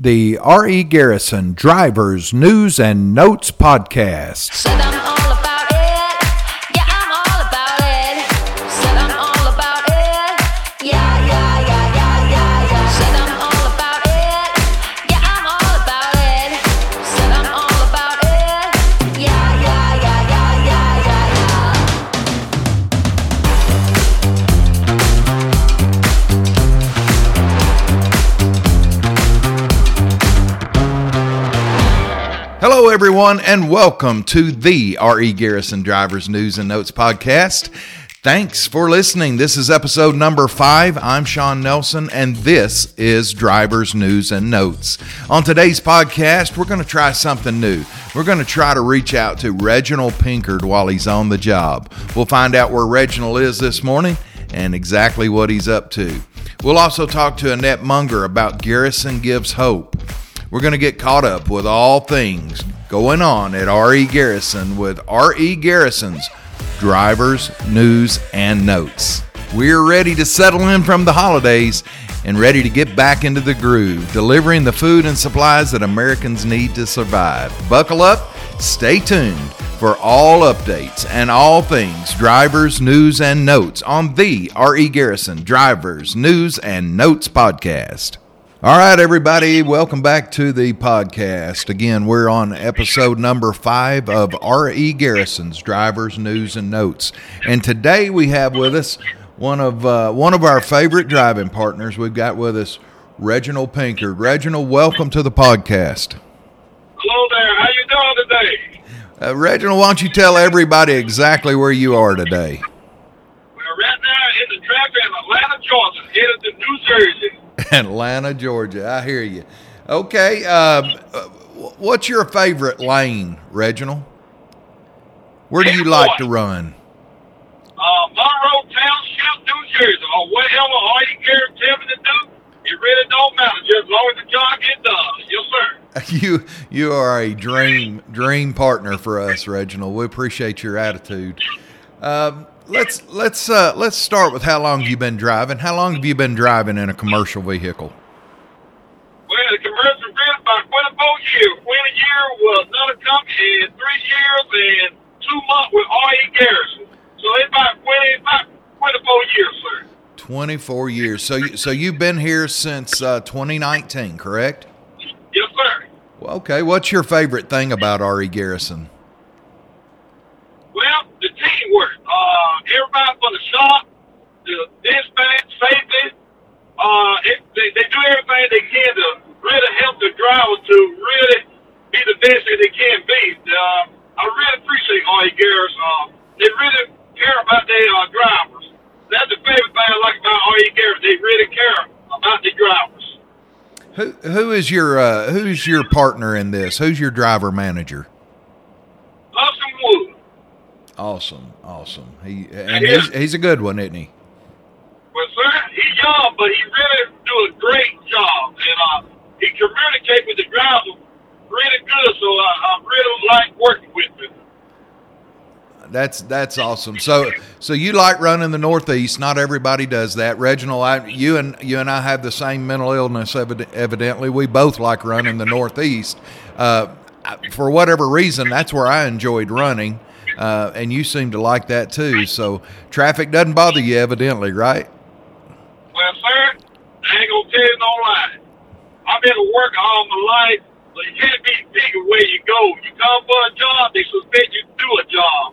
the R.E. Garrison Drivers News and Notes Podcast. Everyone, and welcome to the R.E. Garrison Drivers News and Notes Podcast. Thanks for listening. This is episode number five. I'm Sean Nelson, and this is Drivers News and Notes. On today's podcast, we're going to try something new. We're going to try to reach out to Reginald Pinkard while he's on the job. We'll find out where Reginald is this morning and exactly what he's up to. We'll also talk to Annette Munger about Garrison Gives Hope. We're going to get caught up with all things going on at RE Garrison with RE Garrison's drivers, news, and notes. We're ready to settle in from the holidays and ready to get back into the groove, delivering the food and supplies that Americans need to survive. Buckle up, stay tuned for all updates and all things drivers, news, and notes on the RE Garrison Drivers, News, and Notes Podcast. All right, everybody, welcome back to the podcast. Again, we're on episode number five of R.E. Garrison's Drivers News and Notes, and today we have with us one of uh, one of our favorite driving partners. We've got with us Reginald Pinkard. Reginald, welcome to the podcast. Hello there. How you doing today? Uh, Reginald, why don't you tell everybody exactly where you are today? We're right now in the traffic in Atlanta, Georgia, headed to New Jersey. Atlanta, Georgia. I hear you. Okay, um, uh, what's your favorite lane, Reginald? Where do you like to run? Uh, Monroe Township, New Jersey, or whatever all you care me to do, it really don't matter, just as long as the job gets done. Yes, sir. You you are a dream dream partner for us, Reginald. We appreciate your attitude. Um, let's let's uh, let's start with how long have you been driving? How long have you been driving in a commercial vehicle? Well, the commercial been about 24 years. 20 years with another company, and three years and two months with R.E. Garrison. So it's about 20, about 24 years, sir. Twenty four years. So you, so you've been here since uh, 2019, correct? Yes, sir. Well, okay. What's your favorite thing about R.E. Garrison? Well, the teamwork. Uh, everybody from the shop, the dispatch, safety, uh, it, they, they do everything they can to really help the driver to really be the best that they can be. Uh, I really appreciate all you Garrett. Uh, they really care about their uh, drivers. That's the favorite thing I like about all you Garrett. They really care about the drivers. Who who is your uh, who's your partner in this? Who's your driver manager? Awesome, awesome. He and he's, he's a good one, isn't he? Well, sir, he's young, but he really do a great job, and uh, he communicates with the driver really good. So I, I really like working with him. That's that's awesome. So so you like running the Northeast? Not everybody does that. Reginald, I, you and you and I have the same mental illness. Evidently, we both like running the Northeast. Uh, for whatever reason, that's where I enjoyed running, uh, and you seem to like that too. So traffic doesn't bother you, evidently, right? Well, sir, I ain't gonna tell you no lie. I've been to work all my life, but you can't be big where you go. You come for a job, they suspect you to do a job.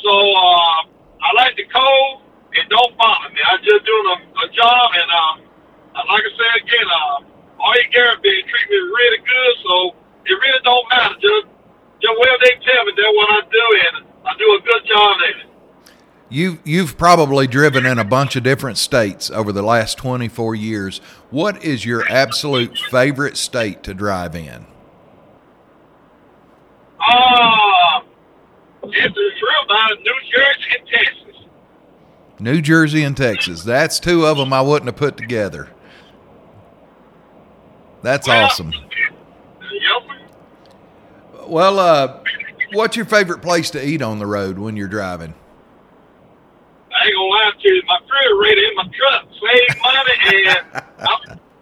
So uh, I like the cold. It don't bother me. I'm just doing a, a job, and uh, like I said again, uh, all you Garrett been treating me really good, so it really don't matter. Just, just well they tell me that's what I do, and I do a good job at it. You you've probably driven in a bunch of different states over the last 24 years. What is your absolute favorite state to drive in? Uh, it's the truth about New Jersey and Texas. New Jersey and Texas. That's two of them I wouldn't have put together. That's Well, awesome. Sir. Well, uh, What's your favorite place to eat on the road when you're driving? I ain't gonna lie to you. My friend ran in my truck, saved money, and I,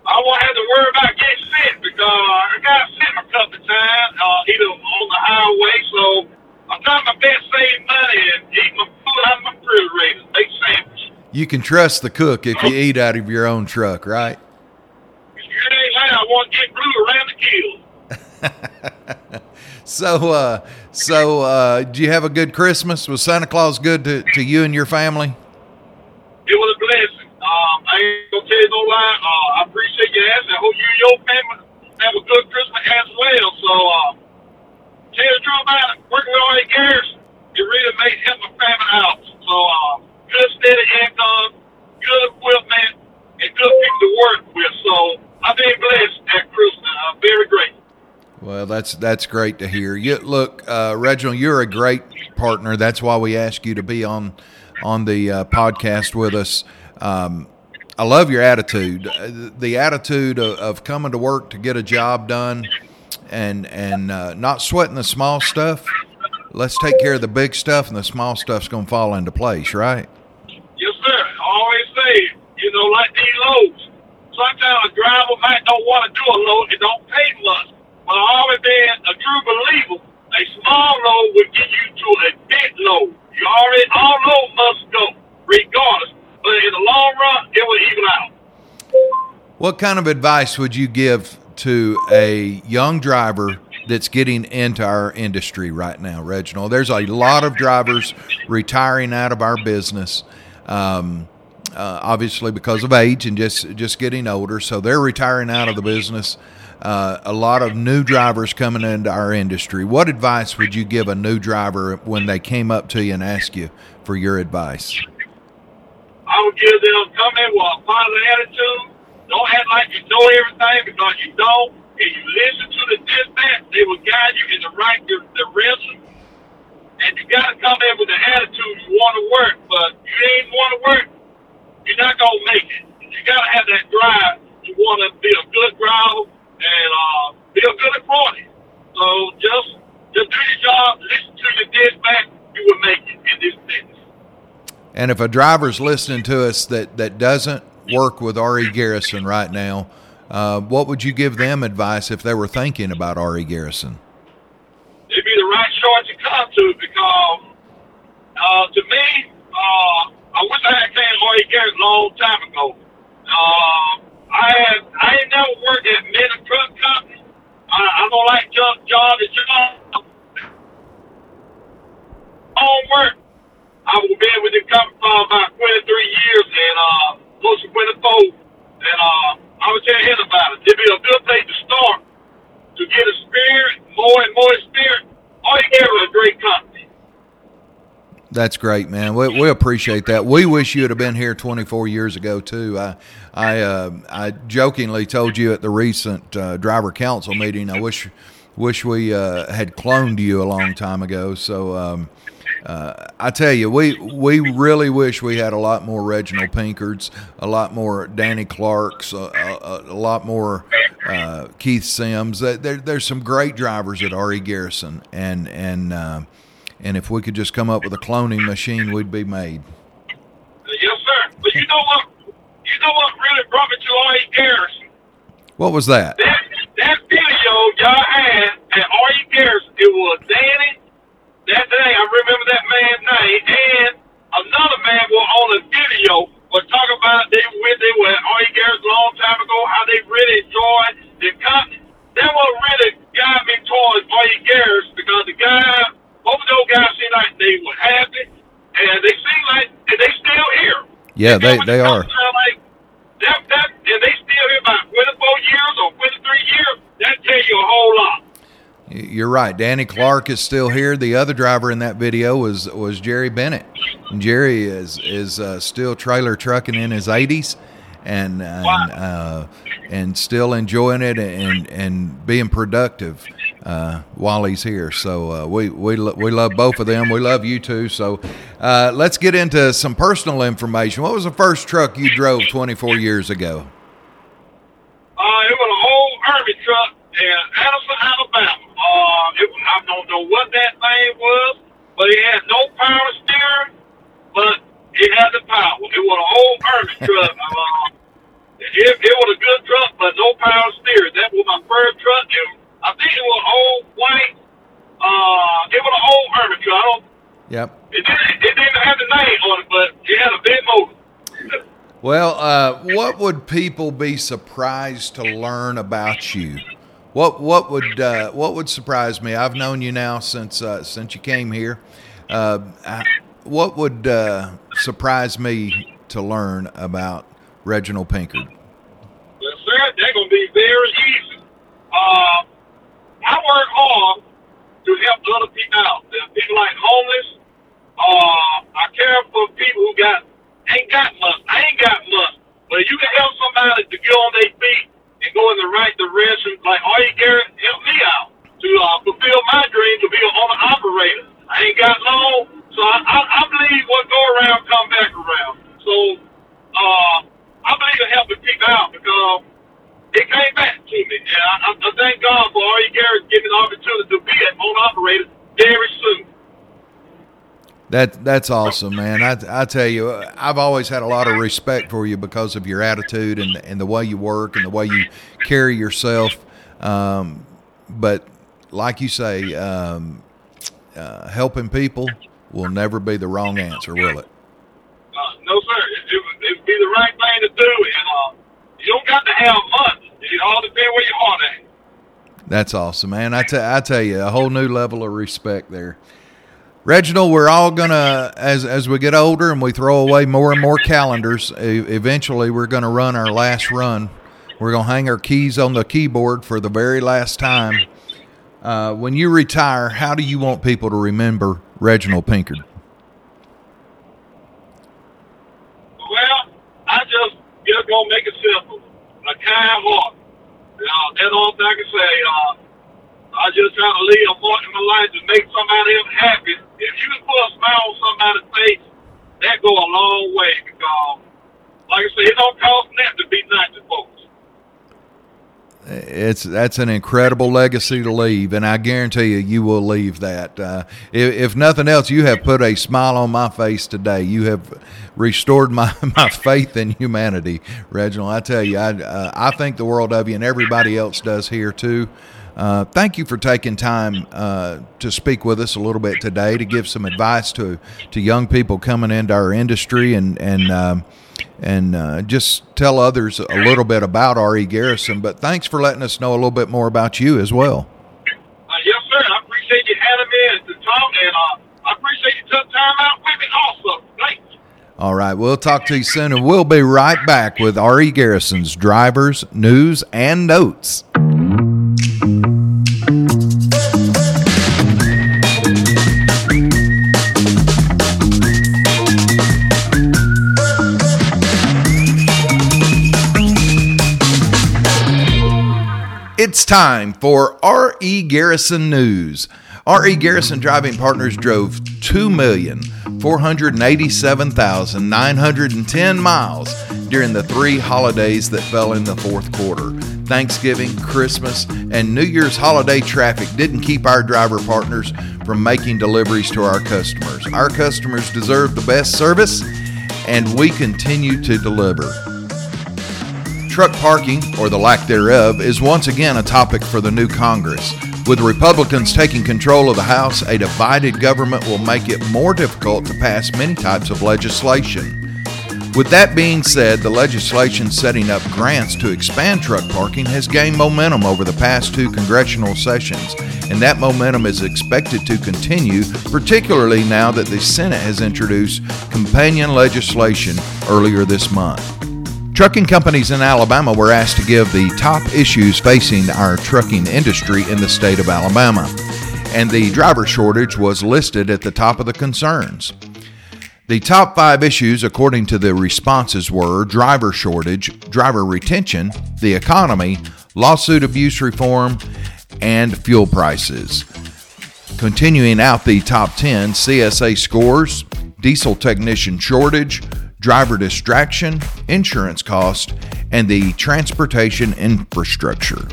I won't have to worry about getting sick because I got sick a couple of times, uh, either on the highway. So I'm trying my best to save money and eat my food out of my refrigerator, make sandwiches. You can trust the cook if you eat out of your own truck, right? If You ain't I want to get blue around the kill. So, uh, so uh, do you have a good Christmas? Was Santa Claus good to, to you and your family? It was a blessing. Um, I ain't gonna tell you no lie. Uh, I appreciate you asking. I hope you and your family have a good Christmas as well. So, uh, tell you the truth about it, working with all the gears, it really made help my family out. So, uh, good steady income, good equipment, and good people to work with. So, I've been blessed at Christmas. I'm very grateful. Well, that's that's great to hear. You look, uh, Reginald, you're a great partner. That's why we ask you to be on on the uh, podcast with us. Um, I love your attitude, Uh, the attitude of, of coming to work to get a job done, and and uh, not sweating the small stuff. Let's take care of the big stuff, and the small stuff's going to fall into place, right? Yes, sir. I always say, you know, like these loads. Sometimes a driver might don't want to do a load. It don't pay much. I always been a true believer. A small load will get you to a big load. You already all load must go, regardless. But in the long run, it will even out. What kind of advice would you give to a young driver that's getting into our industry right now, Reginald? There's a lot of drivers retiring out of our business, um, uh, obviously because of age and just just getting older. So they're retiring out of the business. Uh, a lot of new drivers coming into our industry. What advice would you give a new driver when they came up to you and asked you for your advice? I would give them come in with a positive attitude. Don't act like you know everything because you don't. If you listen to the dispatch, they will guide you in the right direction. And you got to come in with the attitude you want to work, but you ain't want to work, you're not gonna make it. You got to have that drive. You want to be a good driver and uh, be a good employee. So just just do your job, listen to your dispatch, you will make it in this business. And if a driver's listening to us that, that doesn't work with RE Garrison right now, uh, what would you give them advice if they were thinking about RE Garrison? it'd be the right choice to come to because uh, to me, uh, I wish I had came to Oye Garrett a long time ago. I had I ain't never worked at many truck companies. I, I don't like job job to job. On work, I was been with the company for about 23 years and uh, close to 24. And uh, I was telling him about it. It'd be a good place to start to get a spirit, more and more spirit. All you get is a great company. That's great, man. We, we appreciate that. We wish you would have been here 24 years ago too. I I uh, I jokingly told you at the recent uh, driver council meeting. I wish wish we uh, had cloned you a long time ago. So um, uh, I tell you, we we really wish we had a lot more Reginald Pinkards, a lot more Danny Clarks, a, a, a lot more uh, Keith Sims. There, there's some great drivers at RE Garrison, and and uh, and if we could just come up with a cloning machine, we'd be made. Yes, sir. But you know what? You know what really brought me to R.E. Garrison? What was that? That, that video y'all had at R.E. Garrison, it was Danny. That day, I remember that man's name, and another man was on the video was talking about they when they were at R.E. Garrison a long time ago, how they really enjoyed the company. That what really got me towards R.E. Garrison because the guy, both of those guys seemed like they were happy, and they seem like and they still here. Yeah, And they when they are. Like, that, that, and they still here about 24 years or 23 years. That tell you a whole lot. You're right. Danny Clark is still here. The other driver in that video was was Jerry Bennett. And Jerry is is uh, still trailer trucking in his 80s and and uh, and still enjoying it and and being productive uh, while he's here. So uh, we we lo- we love both of them. We love you too. So uh, let's get into some personal information. What was the first truck you drove 24 years ago? Uh, it was an old army truck in Addison, Alabama. Uh, it, I don't know what that thing was, but it had no power steering, but it had the power. It was an old army truck. Uh, it, it was a good truck, but no power steering. That was my first truck. It, I think it was old white. Uh, it was an old truck. I don't Yep. It didn't, it didn't have the name on it, but it had a big motor. Well, uh, what would people be surprised to learn about you? What what would uh, what would surprise me? I've known you now since uh, since you came here. Uh, I- what would uh, surprise me to learn about Reginald Pinkard? Well, sir, they're going to be very easy. Uh, I work hard to help other people out. There's people like homeless. Uh, I care for people who got ain't got much. I ain't got much. But if you can help somebody to get on their feet and go in the right direction, like Artie Garrett helped me out to uh, fulfill my dream to be an owner operator. I ain't got long, so I, I, I believe what go around come back around. So uh, I believe in helping people out because it came back to me. And I, I, I thank God for Artie Garrett giving the opportunity to be an owner operator very soon. That that's awesome, man. I, I tell you, I've always had a lot of respect for you because of your attitude and and the way you work and the way you carry yourself. Um, but like you say, um, uh, helping people will never be the wrong answer, will it? Uh, no, sir. It, it, would- it would be the right thing to do. And uh, you don't got to have much. It all depends where your heart at. That's awesome, man. I tell I tell you, a whole new level of respect there. Reginald, we're all gonna as as we get older and we throw away more and more calendars. e- Eventually, we're gonna run our last run. We're gonna hang our keys on the keyboard for the very last time. Uh, when you retire, how do you want people to remember Reginald Pinkard? Well, I just just gonna make it simple. A kind heart. Know, that's all I can say. Uh, I just try to leave a mark in my life to make somebody else happy. If you can put a smile on somebody's face, that go a long way because, like I say, it don't cost nothing to be nice to folks. It's that's an incredible legacy to leave, and I guarantee you, you will leave that. Uh, if, if nothing else, you have put a smile on my face today. You have restored my, my faith in humanity, Reginald. I tell you, I uh, I think the world of you, and everybody else does here too. Uh, thank you for taking time uh, to speak with us a little bit today to give some advice to to young people coming into our industry and and. Um, and uh, just tell others a little bit about R.E. Garrison. But thanks for letting us know a little bit more about you as well. Uh, yes, sir. I appreciate you having me and to talk, and uh, I appreciate you took time out with me also. Thanks. All right, we'll talk to you soon, and we'll be right back with R.E. Garrison's drivers, news, and notes. It's time for R.E. Garrison News. R.E. Garrison Driving Partners drove 2,487,910 miles during the three holidays that fell in the fourth quarter. Thanksgiving, Christmas, and New Year's holiday traffic didn't keep our driver partners from making deliveries to our customers. Our customers deserve the best service, and we continue to deliver. Truck parking, or the lack thereof, is once again a topic for the new Congress. With Republicans taking control of the House, a divided government will make it more difficult to pass many types of legislation. With that being said, the legislation setting up grants to expand truck parking has gained momentum over the past two congressional sessions, and that momentum is expected to continue, particularly now that the Senate has introduced companion legislation earlier this month. Trucking companies in Alabama were asked to give the top issues facing our trucking industry in the state of Alabama, and the driver shortage was listed at the top of the concerns. The top five issues, according to the responses, were driver shortage, driver retention, the economy, lawsuit abuse reform, and fuel prices. Continuing out the top 10, CSA scores, diesel technician shortage, driver distraction, insurance cost, and the transportation infrastructure.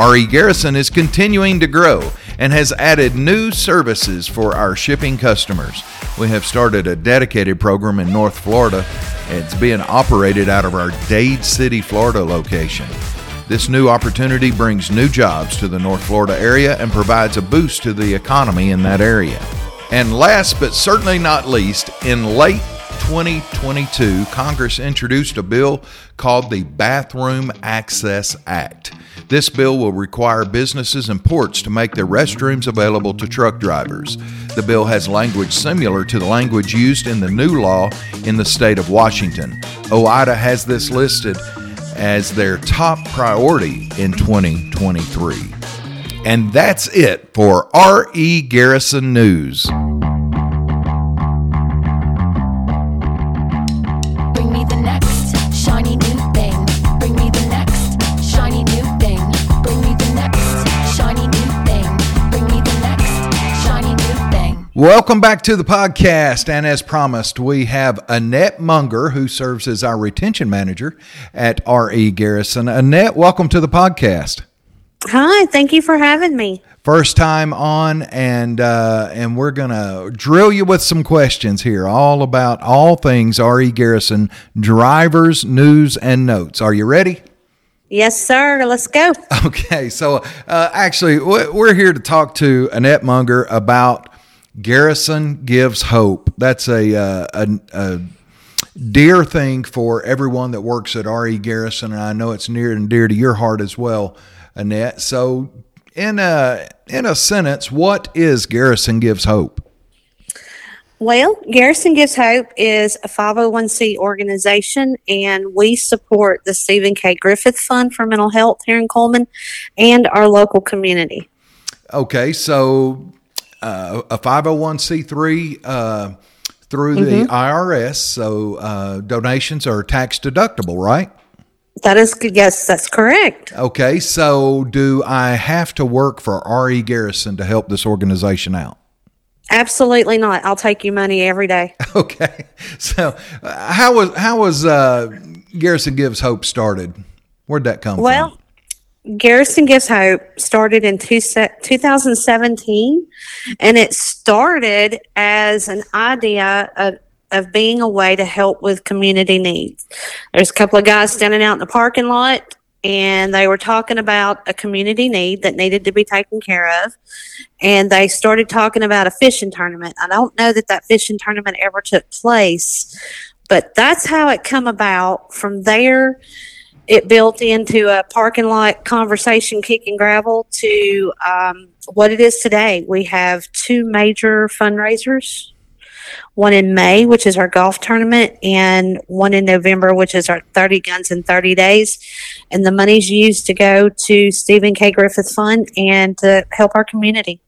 RE Garrison is continuing to grow and has added new services for our shipping customers. We have started a dedicated program in North Florida. It's being operated out of our Dade City, Florida location. This new opportunity brings new jobs to the North Florida area and provides a boost to the economy in that area. And last but certainly not least, in late 2022, Congress introduced a bill called the Bathroom Access Act. This bill will require businesses and ports to make their restrooms available to truck drivers. The bill has language similar to the language used in the new law in the state of Washington. OOIDA has this listed as their top priority in 2023. And that's it for R.E. Garrison News. Welcome back to the podcast. And as promised, we have Annette Munger, who serves as our retention manager at R.E. Garrison. Annette, welcome to the podcast. Hi, thank you for having me. First time on, and uh, and we're gonna drill you with some questions here, all about all things R.E. Garrison drivers, news, and notes. Are you ready? Yes, sir. Let's go. Okay, so uh, actually, we're here to talk to Annette Munger about Garrison Gives Hope. That's a, uh, a, a dear thing for everyone that works at RE Garrison, and I know it's near and dear to your heart as well, Annette. So, in a in a sentence, what is Garrison Gives Hope? Well, Garrison Gives Hope is a 501c organization, and we support the Stephen K. Griffith Fund for Mental Health here in Cullman and our local community. Okay, so uh, a 501c3 uh, through the IRS, so uh, donations are tax deductible, right? That is good. Yes, that's correct. Okay, so do I have to work for RE Garrison to help this organization out? Absolutely not. I'll take you money every day. Okay, so uh, how was how was uh, Garrison Gives Hope started? Where'd that come Well, from? Garrison Gives Hope started in two se- 2017, and it started as an idea of, of being a way to help with community needs. There's a couple of guys standing out in the parking lot, and they were talking about a community need that needed to be taken care of. And they started talking about a fishing tournament. I don't know that that fishing tournament ever took place, but that's how it come about. From there, it built into a parking lot conversation, kick and gravel, to um, what it is today. We have two major fundraisers one in May, which is our golf tournament, and one in November, which is our 30 Guns in 30 Days. And the money's used to go to Stephen K. Griffith Fund and to help our community.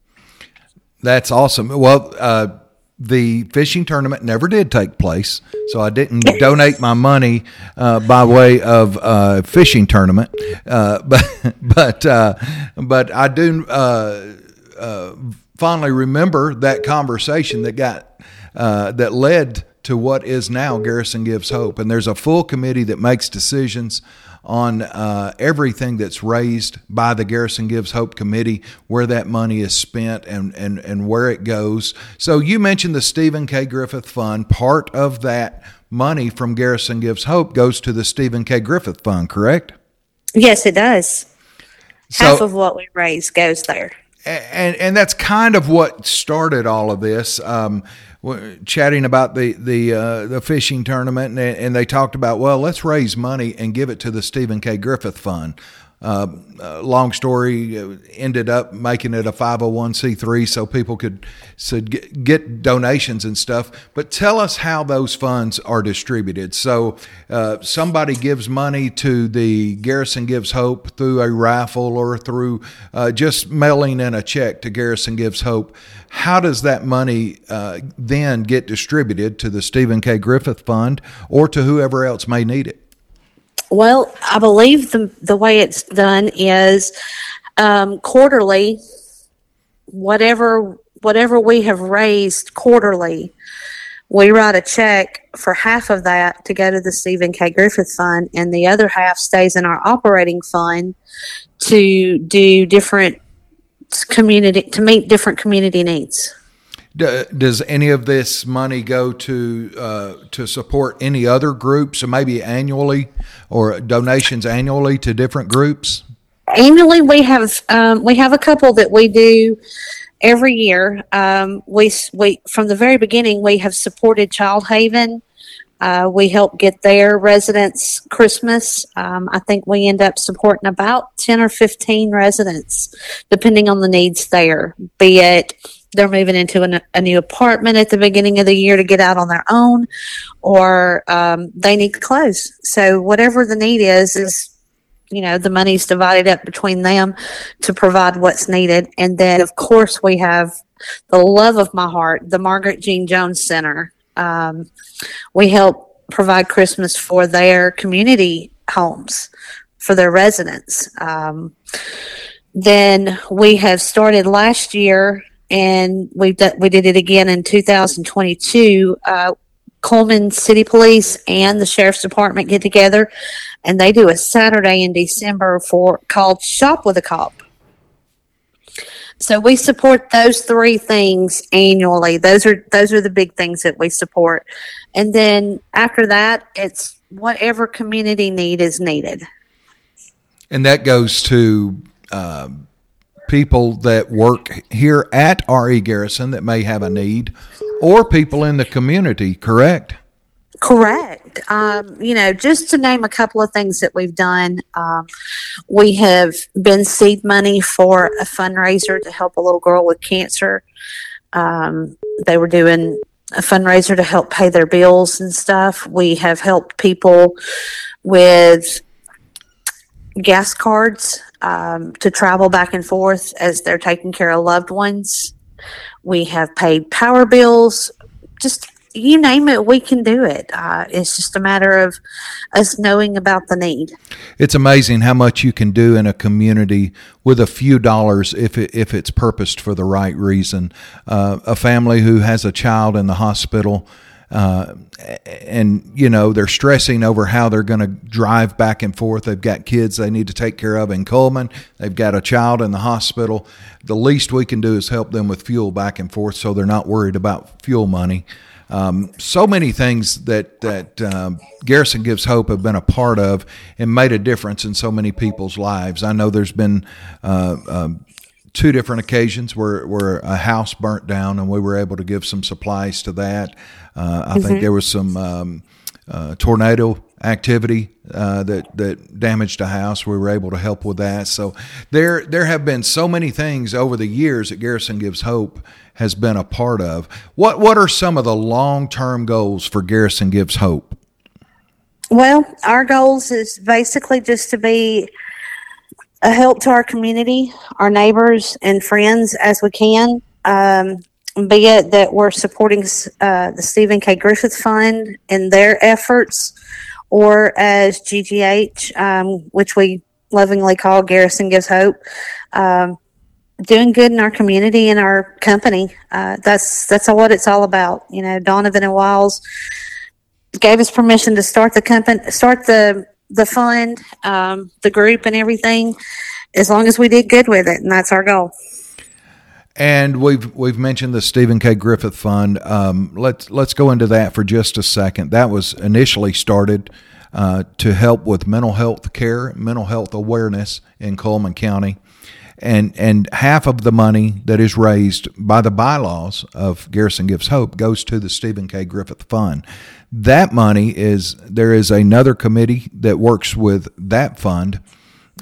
That's awesome. Well, uh, the fishing tournament never did take place, so I didn't donate my money uh, by way of uh, fishing tournament. Uh, but but uh, but I do uh, uh, fondly remember that conversation that got uh, that led to what is now Garrison Gives Hope, and there's a full committee that makes decisions on uh, everything that's raised by the Garrison Gives Hope Committee, where that money is spent and, and, and where it goes. So you mentioned the Stephen K. Griffith Fund. Part of that money from Garrison Gives Hope goes to the Stephen K. Griffith Fund, correct? Yes, it does. So- Half of what we raise goes there. and and that's kind of what started all of this. Um, chatting about the the uh, the fishing tournament, and, and they talked about well, let's raise money and give it to the Stephen K. Griffith Fund. Uh, uh, long story uh, ended up making it a 501c3 so people could so get, get donations and stuff. But tell us how those funds are distributed. So uh, somebody gives money to the garrison gives hope through a raffle or through uh, just mailing in a check to garrison gives hope. How does that money then get distributed to the stephen k. Griffith fund or to whoever else may need it Well, I believe the the way it's done is um, quarterly. Whatever whatever we have raised quarterly, we write a check for half of that to go to the Stephen K. Griffith Fund, and the other half stays in our operating fund to do different community to meet different community needs. D- does any of this money go to uh, to support any other groups, so maybe annually or donations annually to different groups? annually we have um, we have a couple that we do every year um, we we from the very beginning we have supported child haven Uh, we help get their residents Christmas. Um, I think we end up supporting about 10 or 15 residents, depending on the needs there, be it they're moving into an, a new apartment at the beginning of the year to get out on their own, or um, they need clothes. So, whatever the need is, is you know the money's divided up between them to provide what's needed. And then of course we have the love of my heart the margaret jean jones center. Um, we help provide christmas for their community homes for their residents. Um, then we have started last year and we did, we did it again in 2022 uh, Cullman City Police and the Sheriff's Department get together and they do a Saturday in December for called Shop with a Cop. So we support those three things annually. Those are those are the big things that we support. And then after that, it's whatever community need is needed. And that goes to um, people that work here at RE Garrison that may have a need, or people in the community, correct? Correct. Um, you know, just to name a couple of things that we've done, um, we have been seed money for a fundraiser to help a little girl with cancer. Um, they were doing a fundraiser to help pay their bills and stuff. We have helped people with gas cards um, to travel back and forth as they're taking care of loved ones. We have paid power bills, just you name it, we can do it. Uh, it's just a matter of us knowing about the need. It's amazing how much you can do in a community with a few dollars if it, if it's purposed for the right reason. Uh, a family who has a child in the hospital. Uh, and you know they're stressing over how they're going to drive back and forth. They've got kids they need to take care of in Cullman. They've got a child in the hospital. The least we can do is help them with fuel back and forth, so they're not worried about fuel money. Um, so many things that that um, Garrison Gives Hope have been a part of and made a difference in so many people's lives. I know there's been uh, um, two different occasions where where a house burnt down and we were able to give some supplies to that. Uh, I think there was some um, uh, tornado activity uh, that that damaged a house. We were able to help with that. So there there have been so many things over the years that Garrison Gives Hope has been a part of. What what are some of the long term goals for Garrison Gives Hope? Well, our goals is basically just to be a help to our community, our neighbors and friends as we can. Um, be it that we're supporting uh, the Stephen K. Griffith Fund in their efforts, or as GGH, um, which we lovingly call Garrison Gives Hope, um, doing good in our community and our company. Uh, that's that's all what it's all about. You know, Donovan and Wiles gave us permission to start the company, start the the fund, um, the group, and everything. As long as we did good with it, and that's our goal. And we've we've mentioned the Stephen K. Griffith Fund. Um, let's let's go into that for just a second. That was initially started uh, to help with mental health care, mental health awareness in Cullman County, and and half of the money that is raised by the bylaws of Garrison Gives Hope goes to the Stephen K. Griffith Fund. That money is there is another committee that works with that fund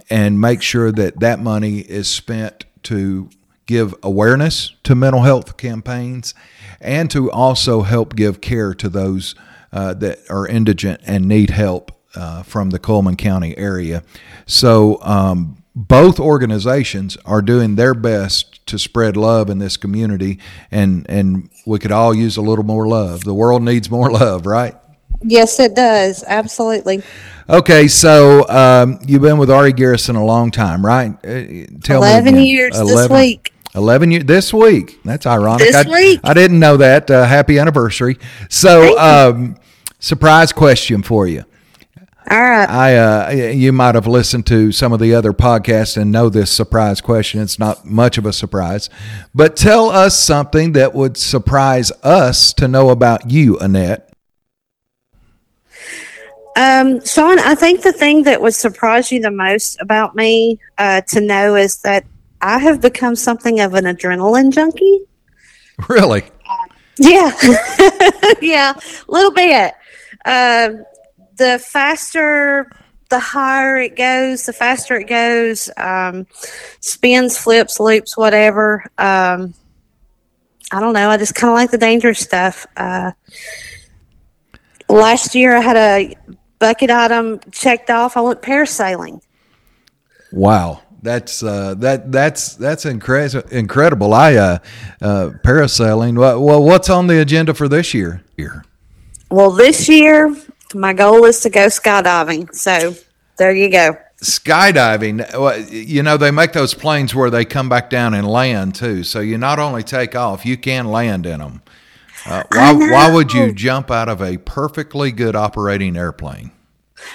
and make sure that that money is spent to give awareness to mental health campaigns and to also help give care to those uh, that are indigent and need help uh, from the Cullman County area. So, um, both organizations are doing their best to spread love in this community, and, and we could all use a little more love. The world needs more love, right? Yes, it does. Absolutely. Okay, so um, you've been with R.E. Garrison a long time, right? Uh, tell 11 again. years this week. 11 years this week. That's ironic. This I, week. I didn't know that. Uh, happy anniversary. So, um, surprise question for you. All right. I uh, you might have listened to some of the other podcasts and know this surprise question. It's not much of a surprise, but tell us something that would surprise us to know about you, Annette. Um, Sean, I think the thing that would surprise you the most about me uh, to know is that I have become something of an adrenaline junkie. Really? Yeah, yeah, a little bit. Uh, the faster, the higher it goes, the faster it goes. Um, spins, flips, loops, whatever. Um, I don't know. I just kind of like the dangerous stuff. Uh, last year, I had a bucket item checked off. I went parasailing. Wow. That's uh, that that's that's incre- incredible. I uh, uh, parasailing. Well, well, what's on the agenda for this year? Here, Well, this year, my goal is to go skydiving. So there you go. skydiving. well, You know they make those planes where they come back down and land too. So you not only take off, you can land in them. Uh, why, why would you jump out of a perfectly good operating airplane?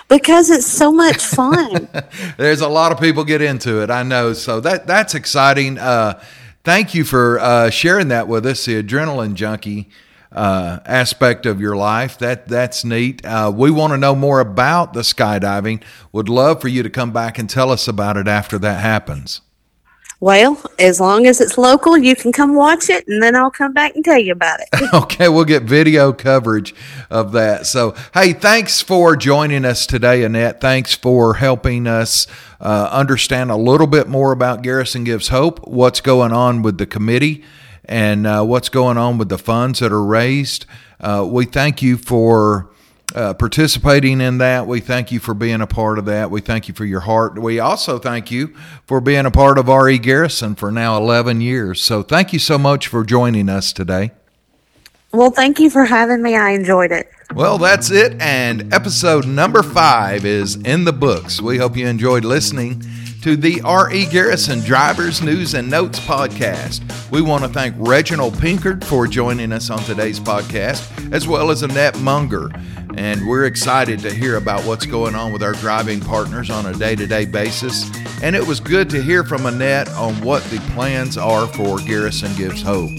Because it's so much fun. There's a lot of people get into it. I know. So that that's exciting. Uh, thank you for uh, sharing that with us. The adrenaline junkie uh, aspect of your life. That that's neat. Uh, we want to know more about the skydiving. Would love for you to come back and tell us about it after that happens. Well, as long as it's local, you can come watch it, and then I'll come back and tell you about it. Okay, we'll get video coverage of that. So, hey, thanks for joining us today, Annette. Thanks for helping us uh, understand a little bit more about Garrison Gives Hope, what's going on with the committee, and uh, what's going on with the funds that are raised. Uh, we thank you for. Uh, participating in that. We thank you for being a part of that. We thank you for your heart. We also thank you for being a part of RE Garrison for now 11 years. So thank you so much for joining us today. well, thank you for having me. I enjoyed it. Well, that's it. And episode number five is in the books. We hope you enjoyed listening to the R.E. Garrison Drivers News and Notes podcast. We want to thank Reginald Pinkard for joining us on today's podcast, as well as Annette Munger. And we're excited to hear about what's going on with our driving partners on a day to day basis. And it was good to hear from Annette on what the plans are for Garrison Gives Hope.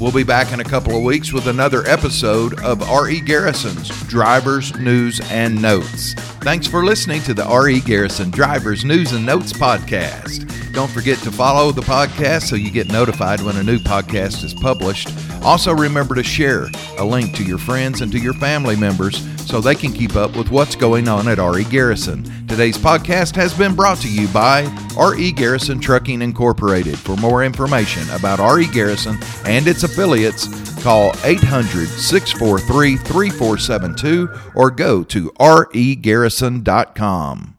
We'll be back in a couple of weeks with another episode of R.E. Garrison's Drivers, News, and Notes. Thanks for listening to the R.E. Garrison Drivers, News, and Notes podcast. Don't forget to follow the podcast so you get notified when a new podcast is published. Also, remember to share a link to your friends and to your family members so they can keep up with what's going on at R.E. Garrison. Today's podcast has been brought to you by R.E. Garrison Trucking Incorporated. For more information about R.E. Garrison and its affiliates, call 800 643 3472 or go to regarrison.com.